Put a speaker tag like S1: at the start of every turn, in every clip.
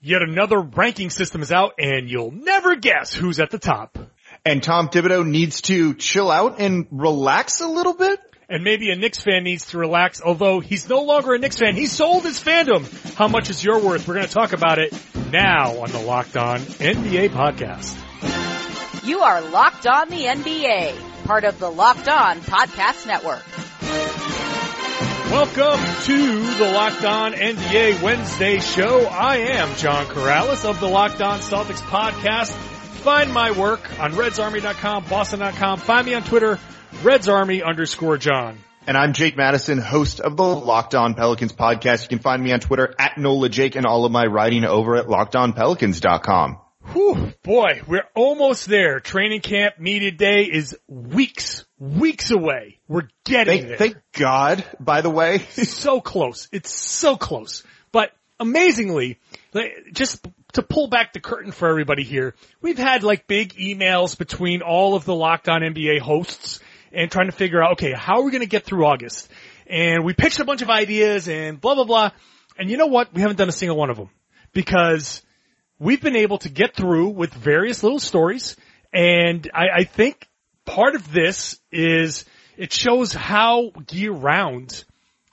S1: Yet another ranking system is out and you'll never guess who's at the top.
S2: And Tom Thibodeau needs to chill out and relax a little bit?
S1: And maybe a Knicks fan needs to relax, although he's no longer a Knicks fan. He sold his fandom. How much is your worth? We're going to talk about it now on the Locked On NBA podcast.
S3: You are Locked On the NBA, part of the Locked On Podcast Network.
S1: Welcome to the Locked On NBA Wednesday show. I am John Karalis of the Locked On Celtics podcast. Find my work on redsarmy.com, boston.com. Find me on Twitter, redsarmy underscore John.
S2: And I'm Jake Madison, host of the Locked On Pelicans podcast. You can find me on Twitter at NOLA Jake and all of my writing over at lockedonpelicans.com.
S1: Whew, boy, we're almost there. Training camp media day is weeks, weeks away. We're getting
S2: Thank,
S1: there.
S2: thank God, by the way.
S1: so close. It's so close. But amazingly, just to pull back the curtain for everybody here, we've had like big emails between all of the Locked On NBA hosts and trying to figure out, okay, how are we going to get through August? And we pitched a bunch of ideas and blah, blah, blah. And you know what? We haven't done a single one of them because we've been able to get through with various little stories. And I, I think part of this is it shows how year round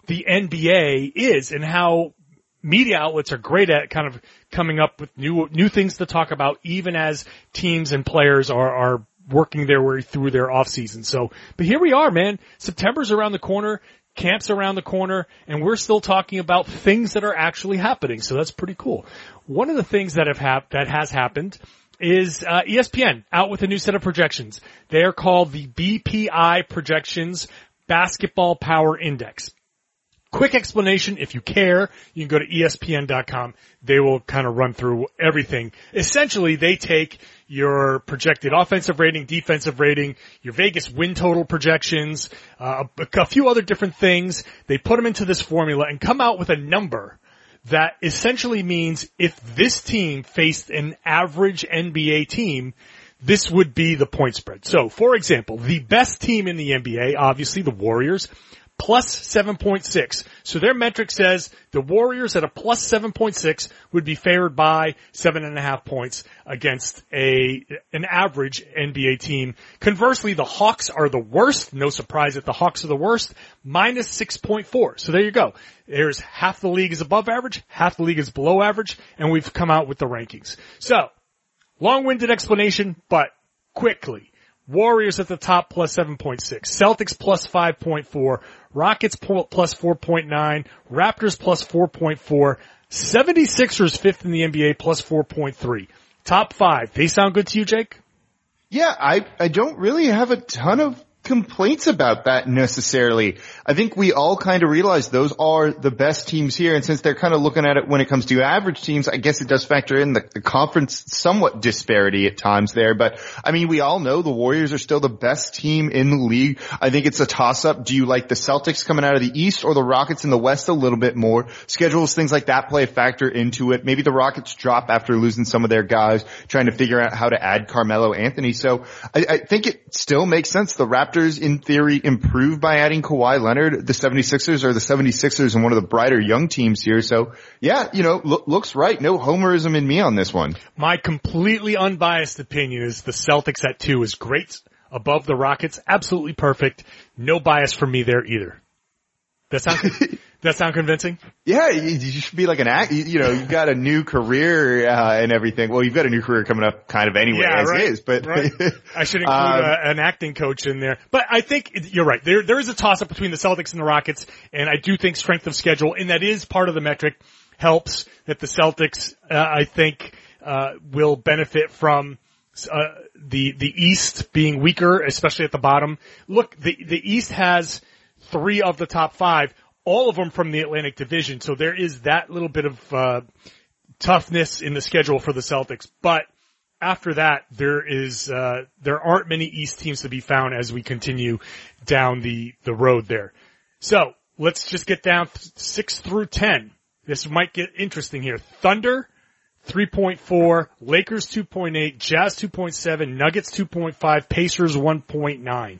S1: the NBA is and how media outlets are great at kind of coming up with new, new things to talk about even as teams and players are, are working their way through their off season. So, but here we are, man. September's around the corner. Camp's around the corner and we're still talking about things that are actually happening. So that's pretty cool. One of the things that have hap- that has happened is uh, ESPN out with a new set of projections. They are called the BPI Projections Basketball Power Index. Quick explanation, if you care, you can go to ESPN.com. They will kind of run through everything. Essentially, they take your projected offensive rating, defensive rating, your Vegas win total projections, uh, a, a few other different things. They put them into this formula and come out with a number that essentially means if this team faced an average NBA team, this would be the point spread. So, for example, the best team in the NBA, obviously the Warriors, plus 7.6. So their metric says the Warriors at a plus 7.6 would be favored by seven and a half points against a, an average NBA team. Conversely, the Hawks are the worst. No surprise that the Hawks are the worst. Minus 6.4. So there you go. There's half the league is above average, half the league is below average, and we've come out with the rankings. So, long-winded explanation, but quickly. Warriors at the top plus 7.6. Celtics plus 5.4. Rockets plus 4.9. Raptors plus 4.4. 76ers fifth in the NBA plus 4.3. Top five. They sound good to you, Jake?
S2: Yeah, I, I don't really have a ton of complaints about that necessarily. I think we all kind of realize those are the best teams here. And since they're kind of looking at it when it comes to average teams, I guess it does factor in the, the conference somewhat disparity at times there. But I mean, we all know the Warriors are still the best team in the league. I think it's a toss up. Do you like the Celtics coming out of the East or the Rockets in the West a little bit more? Schedules, things like that play a factor into it. Maybe the Rockets drop after losing some of their guys, trying to figure out how to add Carmelo Anthony. So I, I think it still makes sense. The Raptors in theory improve by adding Kawhi Leonard. The 76ers are the 76ers and one of the brighter young teams here. So yeah, you know, lo- looks right. No homerism in me on this one.
S1: My completely unbiased opinion is the Celtics at two is great above the Rockets. Absolutely perfect. No bias from me there either. That sound, that sound convincing?
S2: Yeah, you, you should be like an act, you, you know, you've got a new career, uh, and everything. Well, you've got a new career coming up kind of anyway
S1: Yeah,
S2: as
S1: right,
S2: is, but
S1: right. I should include
S2: Um,
S1: uh, an acting coach in there. But I think you're right. There, there is a toss up between the Celtics and the Rockets, and I do think strength of schedule, and that is part of the metric, helps that the Celtics, uh, I think, uh, will benefit from uh, the the East being weaker, especially at the bottom. Look, the the East has three of the top five, all of them from the Atlantic Division. So there is that little bit of uh, toughness in the schedule for the Celtics, but after that, there is uh, there aren't many East teams to be found as we continue down the the road there. So let's just get down six through ten. This might get interesting here. Thunder. 3.4, Lakers 2.8, Jazz 2.7, Nuggets 2.5, Pacers 1.9.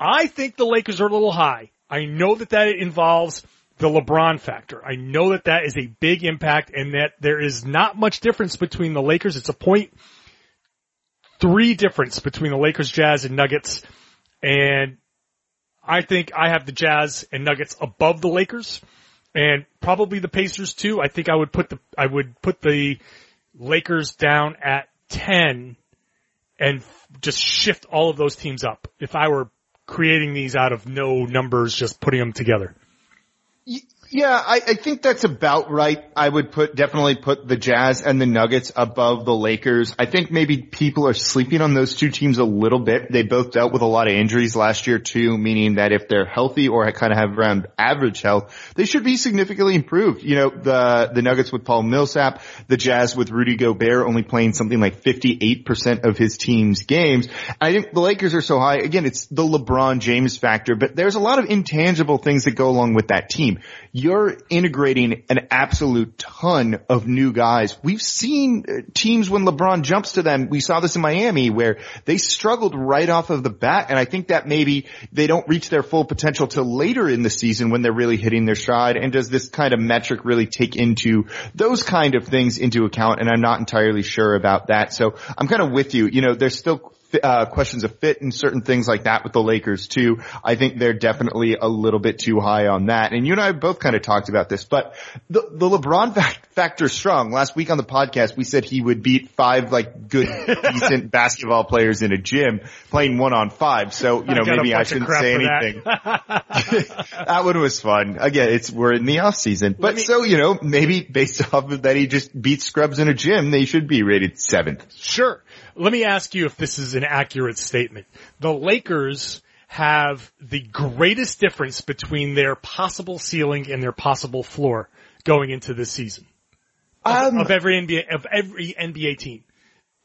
S1: I think the Lakers are a little high. I know that that involves the LeBron factor. I know that that is a big impact and that there is not much difference between the Lakers. It's a point three difference between the Lakers, Jazz, and Nuggets. And I think I have the Jazz and Nuggets above the Lakers and probably the Pacers too. I think I would put the, I would put the Lakers down at 10 and just shift all of those teams up if I were creating these out of no numbers, just putting them together.
S2: Yeah, I, I think that's about right. I would put definitely put the Jazz and the Nuggets above the Lakers. I think maybe people are sleeping on those two teams a little bit. They both dealt with a lot of injuries last year too, meaning that if they're healthy or kind of have around average health, they should be significantly improved. You know, the the Nuggets with Paul Millsap, the Jazz with Rudy Gobert only playing something like 58% of his team's games. I think the Lakers are so high. Again, it's the LeBron James factor, but there's a lot of intangible things that go along with that team you're integrating an absolute ton of new guys. We've seen uh, teams when LeBron jumps to them. We saw this in Miami where they struggled right off of the bat. And I think that maybe they don't reach their full potential till later in the season when they're really hitting their stride. And does this kind of metric really take into those kind of things into account? And I'm not entirely sure about that. So I'm kind of with you. You know, there's still uh, questions of fit and certain things like that with the Lakers too. I think they're definitely a little bit too high on that. And you and I both kind of talked about this, but the, the LeBron factor strong. Last week on the podcast, we said he would beat five like good, decent basketball players in a gym playing one on five. So, you know, maybe I shouldn't say anything. That. that. one was fun. Again, it's, we're in the off season, but me, so, you know, maybe based off of that he just beats scrubs in a gym, they should be rated seventh.
S1: Sure. Let me ask you if this is an accurate statement. The Lakers have the greatest difference between their possible ceiling and their possible floor going into this season of, um, of every NBA of every NBA team.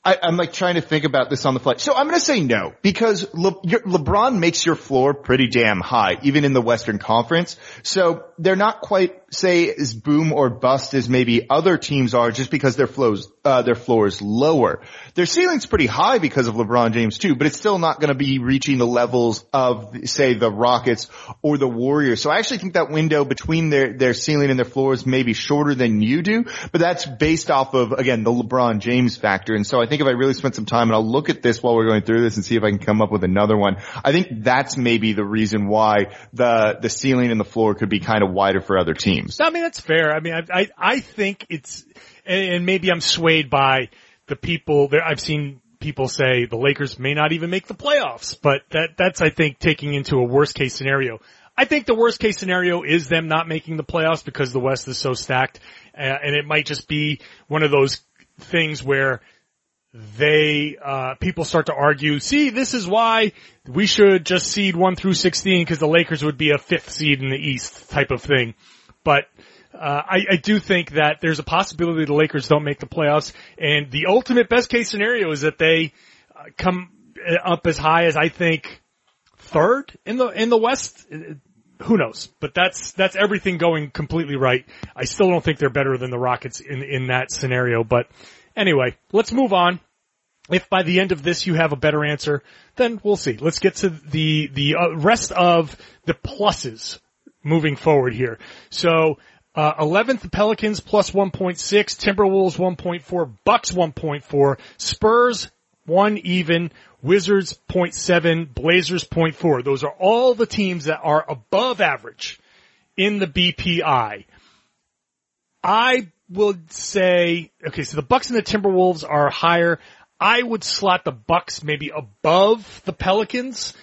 S2: I, am like trying to think about this on the fly. So I'm going to say no because Le, your, LeBron makes your floor pretty damn high, even in the Western Conference. So they're not quite say as boom or bust as maybe other teams are just because their flows, uh, their floor is lower. Their ceiling's pretty high because of LeBron James too, but it's still not going to be reaching the levels of say the Rockets or the Warriors. So I actually think that window between their, their ceiling and their floors may be shorter than you do, but that's based off of again the LeBron James factor. And so I think if I really spent some time and I'll look at this while we're going through this and see if I can come up with another one. I think that's maybe the reason why the, the ceiling and the floor could be kind of wider for other teams.
S1: I mean, that's fair. I mean, I, I, I think it's, and maybe I'm swayed by the people there. I've seen people say the Lakers may not even make the playoffs, but that, that's, I think, taking into a worst case scenario. I think the worst case scenario is them not making the playoffs because the West is so stacked, uh, and it might just be one of those things where they uh, people start to argue. See, this is why we should just seed one through sixteen because the Lakers would be a fifth seed in the East type of thing. But uh, I, I do think that there's a possibility the Lakers don't make the playoffs, and the ultimate best case scenario is that they uh, come up as high as I think third in the in the West. Who knows? But that's that's everything going completely right. I still don't think they're better than the Rockets in in that scenario, but Anyway, let's move on. If by the end of this you have a better answer, then we'll see. Let's get to the the uh, rest of the pluses moving forward here. So, uh, 11th Pelicans plus 1.6, Timberwolves 1.4, Bucks 1.4, Spurs 1 even, Wizards 0.7, Blazers 0.4. Those are all the teams that are above average in the BPI. I would say, okay, so the Bucks and the Timberwolves are higher. I would slot the Bucks maybe above the Pelicans.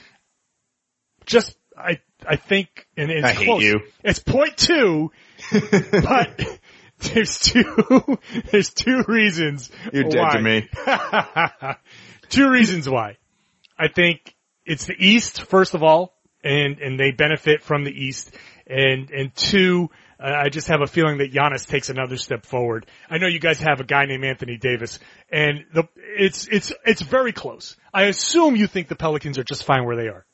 S1: Just, I, I think, and it's
S2: I
S1: close.
S2: hate you.
S1: It's point two, but there's two, there's two reasons.
S2: You're dead
S1: why.
S2: to me.
S1: two reasons why. I think it's the East, first of all, and, and they benefit from the East. And, and two, uh, I just have a feeling that Giannis takes another step forward. I know you guys have a guy named Anthony Davis, and the, it's it's it's very close. I assume you think the Pelicans are just fine where they are.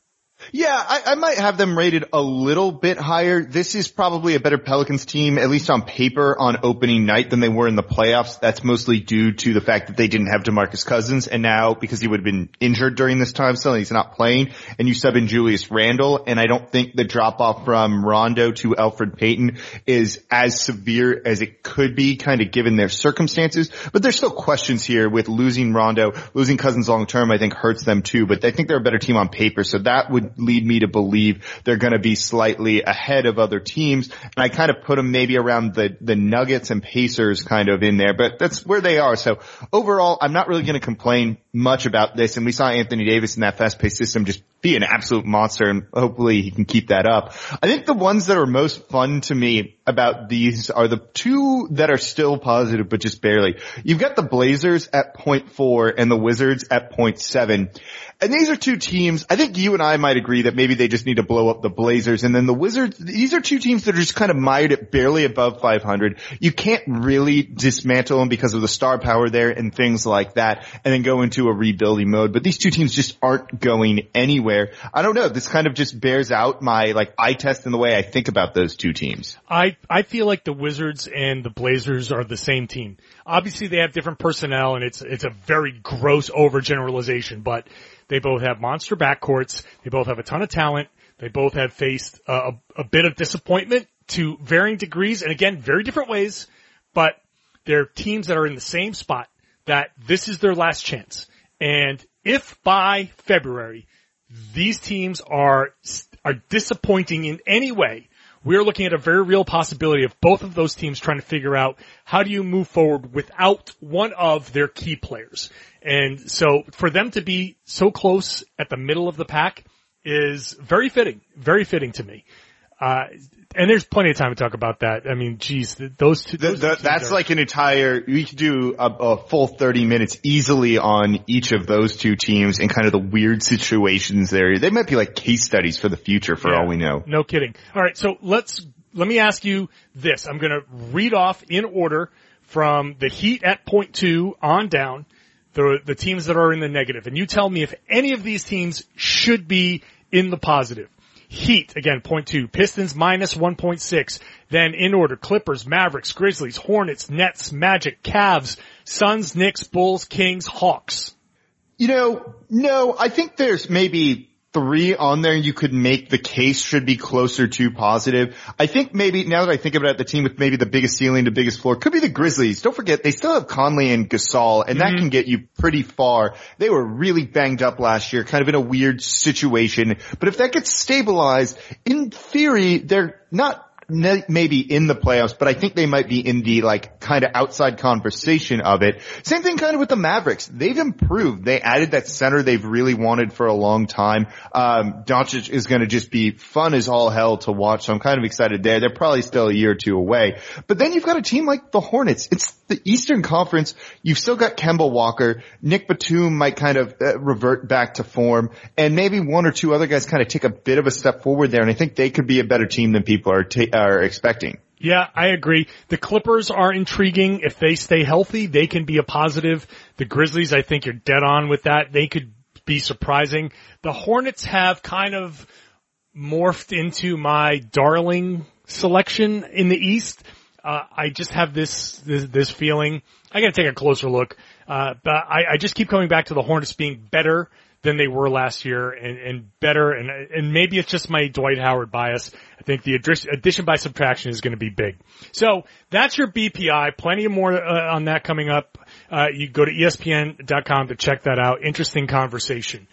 S2: Yeah, I, I, might have them rated a little bit higher. This is probably a better Pelicans team, at least on paper, on opening night than they were in the playoffs. That's mostly due to the fact that they didn't have DeMarcus Cousins, and now because he would have been injured during this time, so he's not playing, and you sub in Julius Randle, and I don't think the drop off from Rondo to Elfrid Payton is as severe as it could be, kind of given their circumstances. But there's still questions here with losing Rondo, losing Cousins long term. I think hurts them too. But I think they're a better team on paper, so that would lead me to believe they're going to be slightly ahead of other teams. And I kind of put them maybe around the, the Nuggets and Pacers kind of in there, but that's where they are. So overall, I'm not really going to complain much about this. And we saw Anthony Davis in that fast paced system just be an absolute monster and hopefully he can keep that up. I think the ones that are most fun to me about these are the two that are still positive, but just barely. You've got the Blazers at point four and the Wizards at point seven. And these are two teams, I think you and I might agree that maybe they just need to blow up the Blazers and then the Wizards, these are two teams that are just kind of mired at barely above 500. You can't really dismantle them because of the star power there and things like that and then go into a rebuilding mode. But these two teams just aren't going anywhere. I don't know. This kind of just bears out my like eye test in the way I think about those two teams.
S1: I, I feel like the Wizards and the Blazers are the same team. Obviously they have different personnel and it's, it's a very gross overgeneralization, but they both have monster backcourts. They both have a ton of talent. They both have faced uh, a, a bit of disappointment to varying degrees and again, very different ways, but they're teams that are in the same spot that this is their last chance. And if by February these teams are, are disappointing in any way, we're looking at a very real possibility of both of those teams trying to figure out how do you move forward without one of their key players. And so for them to be so close at the middle of the pack is very fitting, very fitting to me. Uh, and there's plenty of time to talk about that. I mean, geez, those two. Those
S2: the,
S1: two
S2: that's
S1: are,
S2: like an entire. We could do a, a, full 30 minutes easily on each of those two teams and kind of the weird situations there. They might be like case studies for the future, for
S1: yeah,
S2: all we know.
S1: No kidding. All right, so let's let me ask you this. I'm going to read off in order from the Heat at point two on down. The the teams that are in the negative, and you tell me if any of these teams should be in the positive. Heat, again, point two. Pistons minus 1.6. Then in order, Clippers, Mavericks, Grizzlies, Hornets, Nets, Magic, Cavs, Suns, Knicks, Bulls, Kings, Hawks.
S2: You know, no, I think there's maybe three on there you could make the case should be closer to positive. I think maybe now that I think about it, the team with maybe the biggest ceiling to biggest floor could be the Grizzlies. Don't forget they still have Conley and Gasol and that mm-hmm. can get you pretty far. They were really banged up last year, kind of in a weird situation. But if that gets stabilized, in theory, they're not maybe in the playoffs, but I think they might be in the like kind of outside conversation of it. Same thing kind of with the Mavericks. They've improved. They added that center they've really wanted for a long time. Um, Doncic is going to just be fun as all hell to watch. So I'm kind of excited there. They're probably still a year or two away, but then you've got a team like the Hornets. It's the Eastern Conference. You've still got Kemba Walker. Nic Batum might kind of uh, revert back to form and maybe one or two other guys kind of take a bit of a step forward there. And I think they could be a better team than people are ta- are expecting.
S1: Yeah, I agree. The Clippers are intriguing. If they stay healthy, they can be a positive. The Grizzlies, I think you're dead on with that. They could be surprising. The Hornets have kind of morphed into my darling selection in the East. Uh, I just have this, this, this feeling. I gotta take a closer look. Uh, but I, I just keep coming back to the Hornets being better than they were last year and, and better. And, and maybe it's just my Dwight Howard bias. I think the addition by subtraction is going to be big. So that's your BPI. Plenty more uh, on that coming up. Uh, you go to ESPN.com to check that out. Interesting conversation.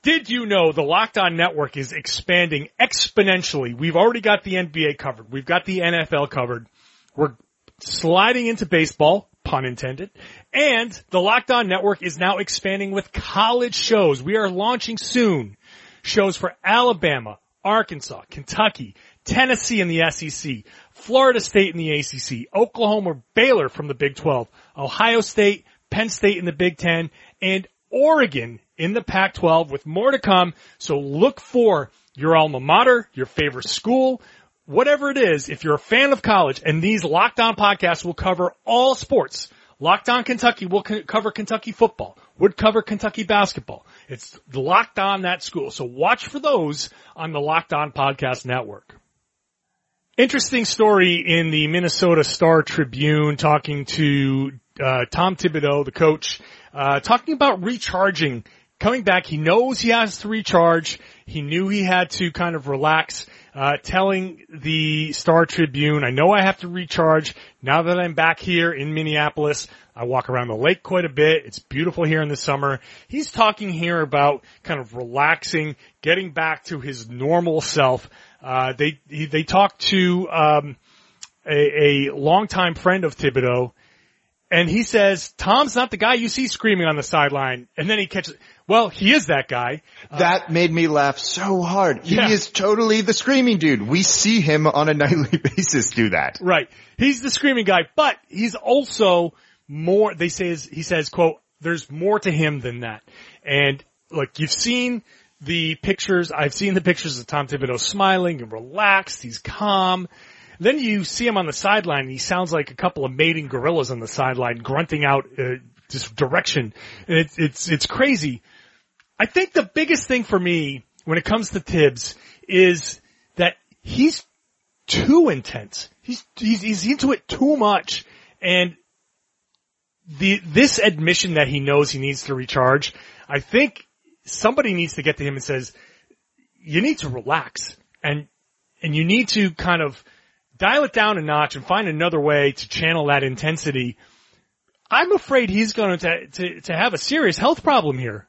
S1: Did you know the Locked On Network is expanding exponentially? We've already got the NBA covered. We've got the NFL covered. We're sliding into baseball, pun intended. And the Locked On Network is now expanding with college shows. We are launching soon shows for Alabama, Arkansas, Kentucky, Tennessee in the SEC, Florida State in the ACC, Oklahoma, Baylor from the Big 12, Ohio State, Penn State in the Big 10, and Oregon in the Pac-12 with more to come. So look for your alma mater, your favorite school, whatever it is. If you're a fan of college and these Locked On podcasts will cover all sports, Locked On Kentucky will co- cover Kentucky football. Would cover Kentucky basketball. It's locked on that school. So watch for those on the Locked On Podcast Network. Interesting story in the Minnesota Star Tribune talking to uh, Tom Thibodeau, the coach, uh, talking about recharging. Coming back, he knows he has to recharge. He knew he had to kind of relax, uh, telling the Star Tribune, I know I have to recharge. Now that I'm back here in Minneapolis, I walk around the lake quite a bit. It's beautiful here in the summer. He's talking here about kind of relaxing, getting back to his normal self. Uh, they, they talked to, um, a, a longtime friend of Thibodeau, and he says, Tom's not the guy you see screaming on the sideline. And then he catches, well, he is that guy.
S2: That made me laugh so hard. He
S1: Yeah.
S2: is totally the screaming dude. We see him on a nightly basis do that.
S1: Right. He's the screaming guy, but he's also more, they say, he says, quote, there's more to him than that. And look, you've seen the pictures, I've seen the pictures of Tom Thibodeau smiling and relaxed, he's calm. Then you see him on the sideline and he sounds like a couple of mating gorillas on the sideline grunting out, uh, just direction. It's, it's, it's crazy. I think the biggest thing for me when it comes to Thibs is that he's too intense. He's, he's, he's into it too much. And the, this admission that he knows he needs to recharge, I think somebody needs to get to him and says, you need to relax and, and you need to kind of dial it down a notch and find another way to channel that intensity. I'm afraid he's going to, to, to have a serious health problem here.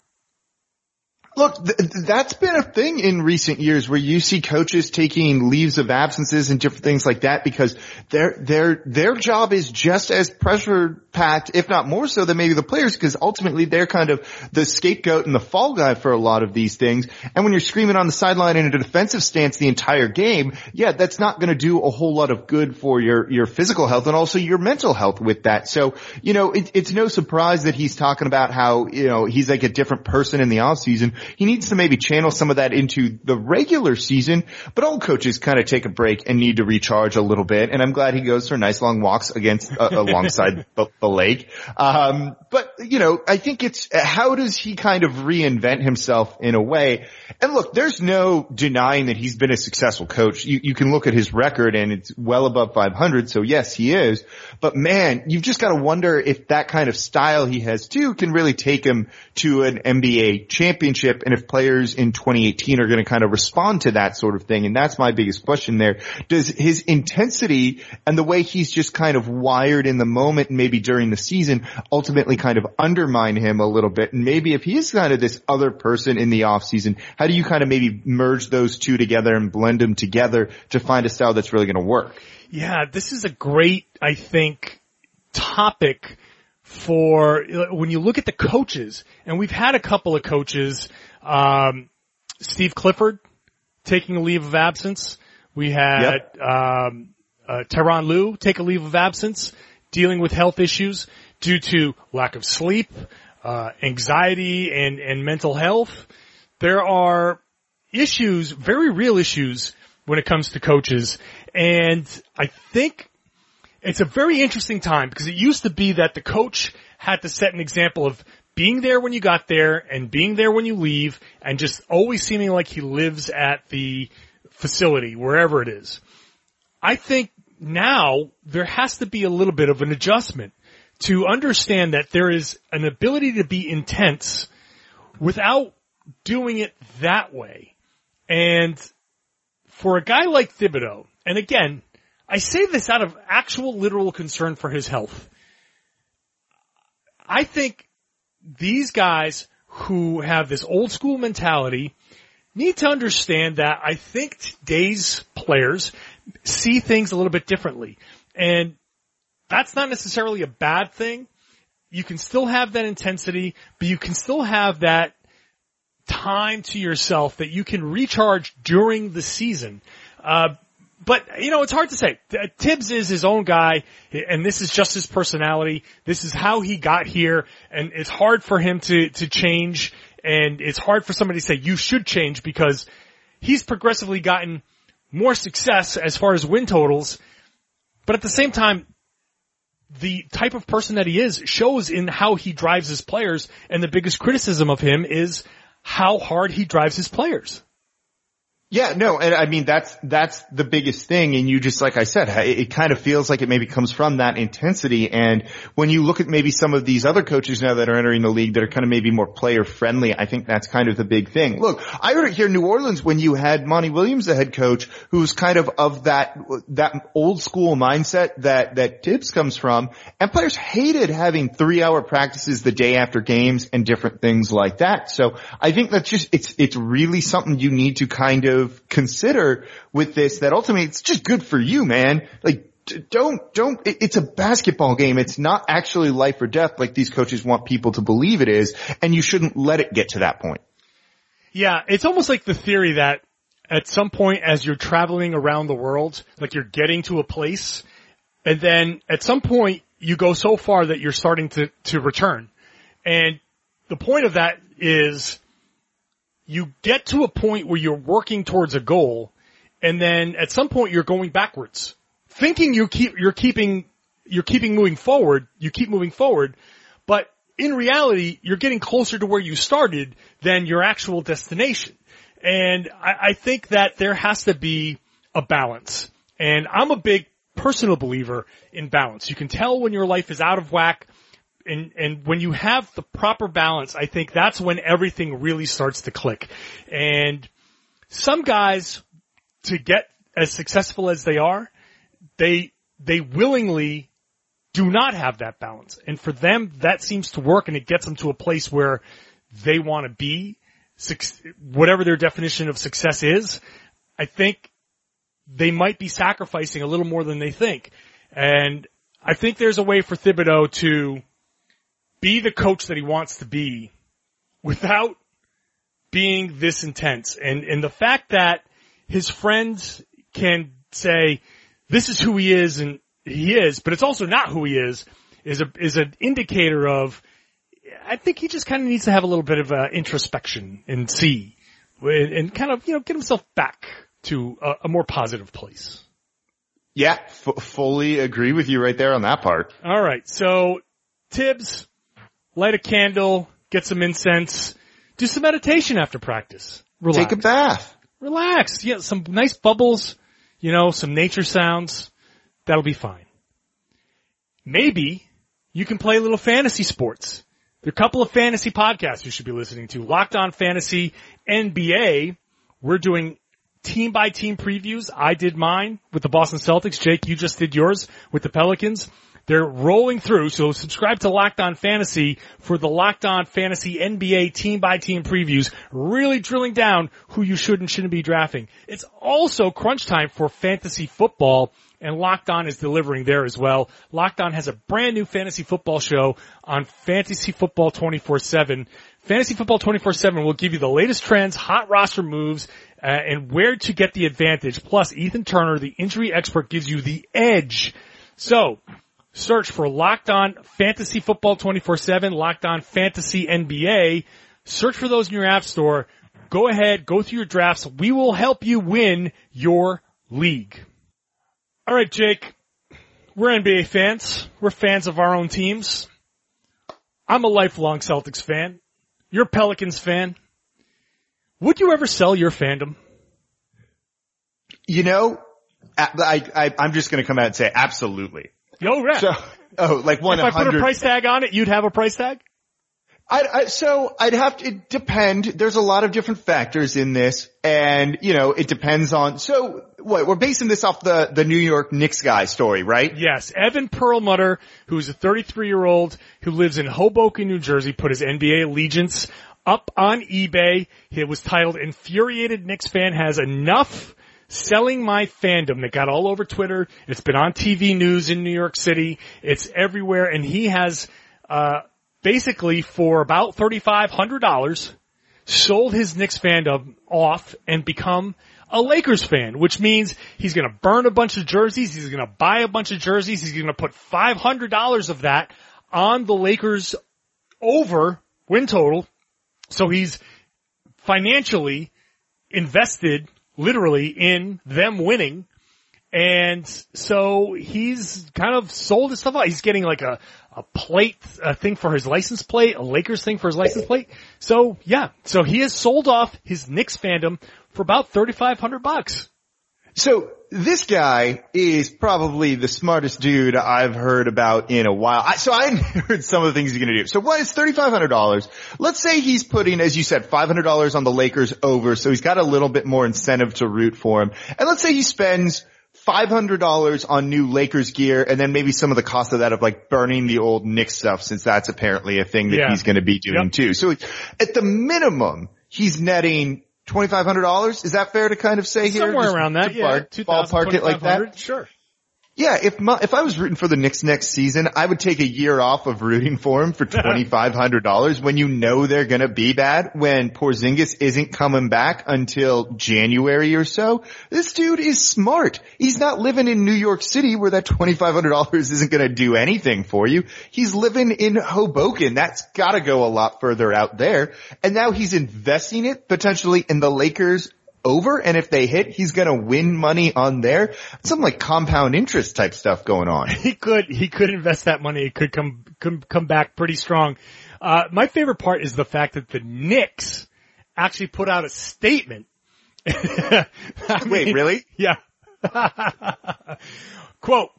S2: Look, th- that's been a thing in recent years where you see coaches taking leaves of absences and different things like that because their their their job is just as pressure packed, if not more so than maybe the players, because ultimately they're kind of the scapegoat and the fall guy for a lot of these things. And when you're screaming on the sideline in a defensive stance the entire game, yeah, that's not going to do a whole lot of good for your your physical health and also your mental health with that. So you know, it, it's no surprise that he's talking about how you know he's like a different person in the off season. He needs to maybe channel some of that into the regular season, but all coaches kind of take a break and need to recharge a little bit. And I'm glad he goes for nice long walks against, uh, alongside the, the lake. Um, but you know, I think it's, how does he kind of reinvent himself in a way? And look, there's no denying that he's been a successful coach. You, you can look at his record and it's well above 500. So yes, he is. But man, you've just got to wonder if that kind of style he has too can really take him to an NBA championship and if players in 2018 are going to kind of respond to that sort of thing. And that's my biggest question there. Does his intensity and the way he's just kind of wired in the moment maybe during the season ultimately kind of undermine him a little bit? And maybe if he is kind of this other person in the off season, how do you kind of maybe merge those two together and blend them together to find a style that's really going to work?
S1: Yeah, this is a great, I think, topic for when you look at the coaches, and we've had a couple of coaches, um, Steve Clifford taking a leave of absence. We had um, uh, Tyron Lue take a leave of absence, dealing with health issues due to lack of sleep, uh, anxiety, and and mental health. There are issues, very real issues, when it comes to coaches, and I think it's a very interesting time because it used to be that the coach had to set an example of being there when you got there and being there when you leave and just always seeming like he lives at the facility, wherever it is. I think now there has to be a little bit of an adjustment to understand that there is an ability to be intense without doing it that way. And for a guy like Thibodeau, and again, I say this out of actual literal concern for his health. I think these guys who have this old school mentality need to understand that I think today's players see things a little bit differently. And that's not necessarily a bad thing. You can still have that intensity, but you can still have that time to yourself that you can recharge during the season. Uh, but you know, it's hard to say. Thibs is his own guy, and this is just his personality. This is how he got here, and it's hard for him to to change. And it's hard for somebody to say you should change because he's progressively gotten more success as far as win totals. But at the same time, the type of person that he is shows in how he drives his players, and the biggest criticism of him is how hard he drives his players.
S2: Yeah, no, and I mean that's that's the biggest thing, and you just like I said, it, it, kind of feels like it maybe comes from that intensity. And when you look at maybe some of these other coaches now that are entering the league that are kind of maybe more player friendly, I think that's kind of the big thing. Look, I heard it here in New Orleans when you had Monty Williams, the head coach, who's kind of of that that old school mindset that that Thibs comes from, and players hated having three hour practices the day after games and different things like that. So I think that's just it's it's really something you need to kind of of consider with this that ultimately it's just good for you, man. Like, don't, don't, it's a basketball game. It's not actually life or death like these coaches want people to believe it is, and you shouldn't let it get to that point.
S1: Yeah, it's almost like the theory that at some point as you're traveling around the world, like you're getting to a place, and then at some point you go so far that you're starting to, to return. And the point of that is you get to a point where you're working towards a goal and then at some point you're going backwards. Thinking you keep, you're keeping, you're keeping moving forward, you keep moving forward, but in reality, you're getting closer to where you started than your actual destination. And I, I think that there has to be a balance. And I'm a big personal believer in balance. You can tell when your life is out of whack and and when you have the proper balance, I think that's when everything really starts to click. And some guys to get as successful as they are, they they willingly do not have that balance. And for them that seems to work and it gets them to a place where they want to be whatever their definition of success is. I think they might be sacrificing a little more than they think. And I think there's a way for Thibodeau to be the coach that he wants to be without being this intense. And, and the fact that his friends can say, this is who he is and he is, but it's also not who he is, is a, is an indicator of, I think he just kind of needs to have a little bit of uh, introspection and see and, and, kind of, you know, get himself back to a, a more positive place.
S2: Yeah, f- fully agree with you right there on that part.
S1: All right. So Thibs, light a candle, get some incense, do some meditation after practice.
S2: Relax. Take a bath.
S1: Relax. Yeah, some nice bubbles, you know, some nature sounds. That'll be fine. Maybe you can play a little fantasy sports. There are a couple of fantasy podcasts you should be listening to. Locked on Fantasy NBA. We're doing team by team previews. I did mine with the Boston Celtics. Jake, you just did yours with the Pelicans. They're rolling through, so subscribe to Locked On Fantasy for the Locked On Fantasy NBA team by team previews, really drilling down who you should and shouldn't be drafting. It's also crunch time for fantasy football and Locked On is delivering there as well. Locked On has a brand new fantasy football show on Fantasy Football 24-7. Fantasy Football 24-7 will give you the latest trends, hot roster moves, uh, and where to get the advantage. Plus, Ethan Turner, the injury expert, gives you the edge. So, Search for Locked On Fantasy Football 24-7, Locked On Fantasy NBA. Search for those in your app store. Go ahead, go through your drafts. We will help you win your league. All right, Jake. We're NBA fans. We're fans of our own teams. I'm a lifelong Celtics fan. You're a Pelicans fan. Would you ever sell your fandom?
S2: You know, I, I, I'm just going to come out and say absolutely.
S1: Yo, right.
S2: So, oh, like one.
S1: If I put a price tag on it, you'd have a price tag.
S2: I, I, so I'd have to it depend. There's a lot of different factors in this, and you know it depends on. So what we're basing this off the the New York Knicks guy story, right?
S1: Yes, Evan Perlmutter, who's a 33 year old who lives in Hoboken, New Jersey, put his NBA allegiance up on eBay. It was titled "Infuriated Knicks fan has enough." Selling my fandom that got all over Twitter. It's been on TV news in New York City. It's everywhere and he has, uh, basically for about $3,500 sold his Knicks fandom off and become a Lakers fan, which means he's going to burn a bunch of jerseys. He's going to buy a bunch of jerseys. He's going to put $500 of that on the Lakers over win total. So he's financially invested literally in them winning. And so he's kind of sold his stuff out. He's getting like a, a plate, a thing for his license plate, a Lakers thing for his license plate. So yeah, so he has sold off his Knicks fandom for about 3500 bucks.
S2: So this guy is probably the smartest dude I've heard about in a while. I, so I heard some of the things he's going to do. So what is $3,500? Let's say he's putting, as you said, $500 on the Lakers over. So he's got a little bit more incentive to root for him. And let's say he spends $500 on new Lakers gear and then maybe some of the cost of that of like burning the old Knicks stuff since that's apparently a thing that
S1: Yeah.
S2: he's going to be doing
S1: Yep.
S2: too. So at the minimum, he's netting $2,500. Is that fair to kind of say here?
S1: Somewhere
S2: Just
S1: around that, yeah.
S2: bar-
S1: 2000,
S2: ballpark it like that?
S1: Sure.
S2: Yeah, if my, if I was rooting for the Knicks next season, I would take a year off of rooting for him for twenty five hundred dollars when you know they're gonna be bad. When Porzingis isn't coming back until January or so, this dude is smart. He's not living in New York City where that twenty five hundred dollars isn't gonna do anything for you. He's living in Hoboken. That's gotta go a lot further out there. And now he's investing it potentially in the Lakers over and if they hit, he's gonna win money on there. Some like compound interest type stuff going on.
S1: he could he could invest that money. It could come come come back pretty strong. Uh, my favorite part is the fact that the Knicks actually put out a statement. I
S2: Wait,
S1: mean,
S2: really?
S1: Yeah. Quote,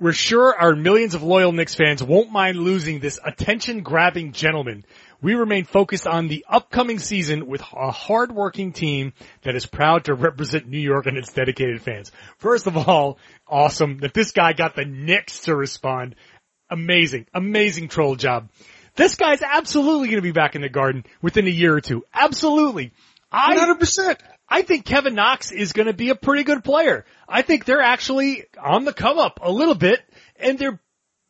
S1: we're sure our millions of loyal Knicks fans won't mind losing this attention grabbing gentleman. We remain focused on the upcoming season with a hardworking team that is proud to represent New York and its dedicated fans. First of all, awesome that this guy got the Knicks to respond. Amazing, amazing troll job. This guy's absolutely going to be back in the garden within a year or two. Absolutely. I
S2: 100%.
S1: I think Kevin Knox is going to be a pretty good player. I think they're actually on the come up a little bit and they're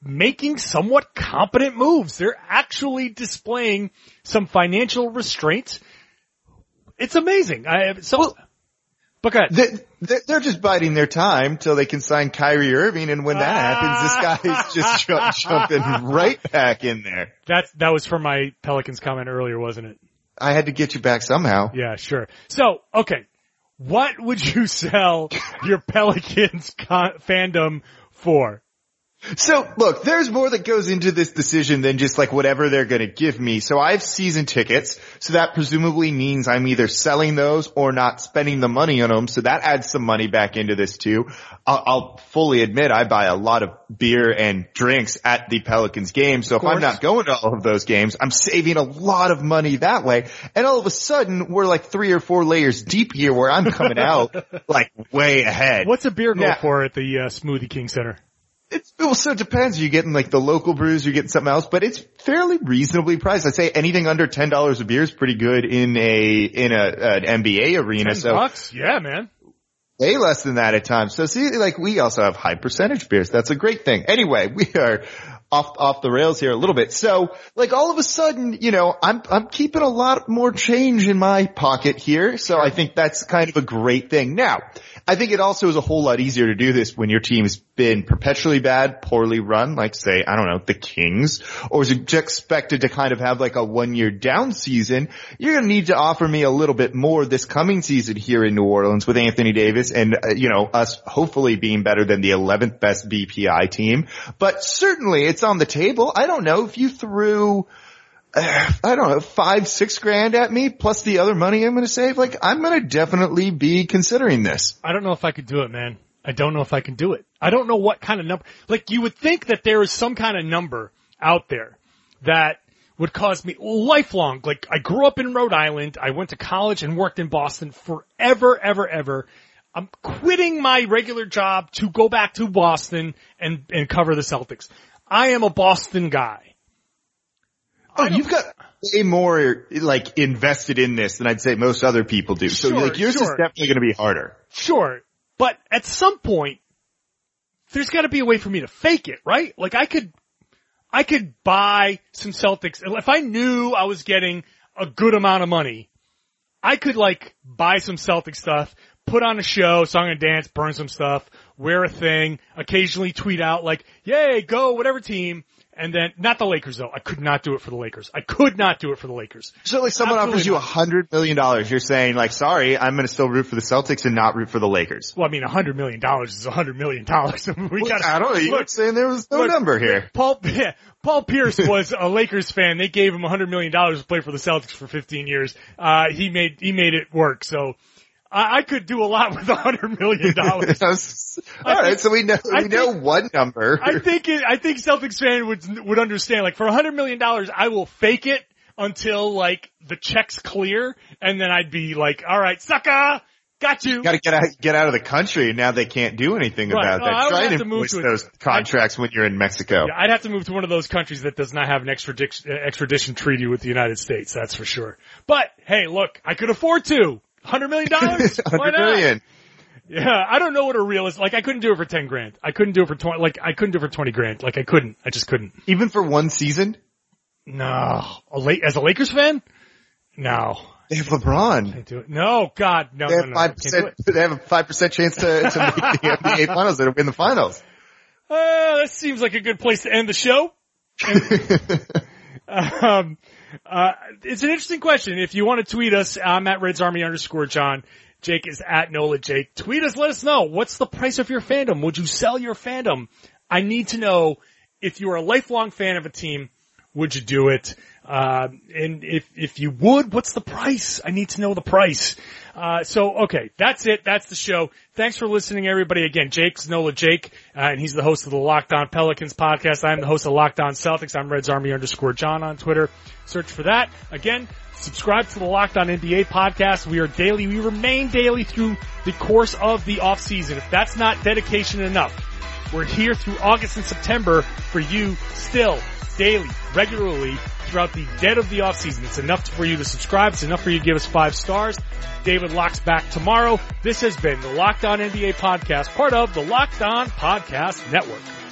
S1: making somewhat competent moves. They're actually displaying some financial restraint. It's amazing. I so but go ahead.
S2: They- They're just biding their time till they can sign Kyrie Irving and when that happens, this guy's just jump, jumping right back in there.
S1: That's that was from my Pelicans comment earlier, wasn't it?
S2: I had to get you back somehow.
S1: Yeah, sure. So, okay. What would you sell your Pelicans con- fandom for?
S2: So look, there's more that goes into this decision than just like whatever they're going to give me. So I have season tickets. So that presumably means I'm either selling those or not spending the money on them. So that adds some money back into this too. I'll, I'll fully admit I buy a lot of beer and drinks at the Pelicans game. So if I'm not going to all of those games, I'm saving a lot of money that way. And all of a sudden we're like three or four layers deep here where I'm coming out like way ahead.
S1: What's a beer go
S2: Now-
S1: for at the uh, Smoothie King Center?
S2: It's, well, so it depends. You're getting like the local brews, you're getting something else, but it's fairly reasonably priced. I'd say anything under ten dollars a beer is pretty good in a in a an NBA arena. So
S1: bucks? Yeah, man.
S2: way less than that at times. So see, like we also have high percentage beers. That's a great thing. Anyway, we are off off the rails here a little bit. So like all of a sudden, you know, I'm I'm keeping a lot more change in my pocket here. So I think that's kind of a great thing. Now, I think it also is a whole lot easier to do this when your team's been perpetually bad, poorly run, like say, I don't know, the Kings, or is it expected to kind of have like a one year down season? You're going to need to offer me a little bit more this coming season here in New Orleans with Anthony Davis and, uh, you know, us hopefully being better than the 11th best BPI team. But certainly it's on the table. I don't know if you threw, uh, I don't know, five, six grand at me plus the other money I'm going to save. Like I'm going to definitely be considering this.
S1: I don't know if I could do it, man. I don't know if I can do it. I don't know what kind of number. Like you would think that there is some kind of number out there that would cause me lifelong. Like I grew up in Rhode Island. I went to college and worked in Boston forever, ever, ever. I'm quitting my regular job to go back to Boston and, and cover the Celtics. I am a Boston guy.
S2: Oh, you've got way more like invested in this than I'd say most other people do. So
S1: Sure,
S2: like yours is definitely going to be harder.
S1: Sure, but at some point, there's got to be a way for me to fake it, right? Like I could, I could buy some Celtics if I knew I was getting a good amount of money. I could like buy some Celtic stuff, put on a show, song and dance, burn some stuff, wear a thing, occasionally tweet out like, "Yay, go whatever team," and then not the Lakers though. I could not do it for the Lakers. I could not do it for the Lakers.
S2: So like someone
S1: Absolutely
S2: offers you a hundred million dollars, you're saying like, sorry, I'm going to still root for the Celtics and not root for the Lakers.
S1: Well, I mean, a hundred million dollars is a hundred million dollars. we got.
S2: I don't know. You were
S1: look,
S2: saying there was no
S1: look,
S2: number here.
S1: Paul, yeah, Paul Pierce was a Lakers fan. They gave him a hundred million dollars to play for the Celtics for 15 years. Uh, he made, he made it work. So I, I could do a lot with a hundred million dollars.
S2: All right, so we know we know one number.
S1: I think it, I think Celtics fan would, would understand, like for a hundred million dollars, I will fake it until like the checks clear and then I'd be like, all right, sucker, got you.
S2: Got to get out get out of the country. Now they can't do anything
S1: Right.
S2: about
S1: No,
S2: that. Try and
S1: to move to
S2: those contracts when you're in Mexico.
S1: Yeah, I'd have to move to one of those countries that does not have an extradition, extradition treaty with the United States. That's for sure. But hey, look, I could afford to. Hundred million dollars?
S2: Hundred.
S1: Yeah, I don't know what a real is. Like, I couldn't do it for ten grand. I couldn't do it for twenty. Like, I couldn't do it for twenty grand. Like, I couldn't. I just couldn't.
S2: Even for one season,
S1: No, a La- as a Lakers fan, no.
S2: they have LeBron.
S1: Can't do it. No, God, no,
S2: They have five
S1: Can't do
S2: percent. They have a five percent chance to, to make the NBA finals. They win the finals.
S1: Uh, that seems like a good place to end the show. Um, uh, it's an interesting question. If you want to tweet us, I'm at Reds Army underscore John. Jake is at Nola Jake. Tweet us, let us know. What's the price of your fandom? Would you sell your fandom? I need to know if you're a lifelong fan of a team, would you do it? Uh, and if, if you would, what's the price? I need to know the price. Uh, so, okay, that's it. That's the show. Thanks for listening, everybody. Again, Jake's Nola Jake, uh, and he's the host of the Locked On Pelicans podcast. I'm the host of Locked On Celtics. I'm Reds Army underscore John on Twitter. Search for that. Again, subscribe to the Locked On NBA podcast. We are daily. We remain daily through the course of the off season. If that's not dedication enough, we're here through August and September for you still, daily, regularly, throughout the dead of the off season. It's enough for you to subscribe. It's enough for you to give us five stars. David Locke's back tomorrow. This has been the Locked On NBA podcast, part of the Locked On Podcast Network.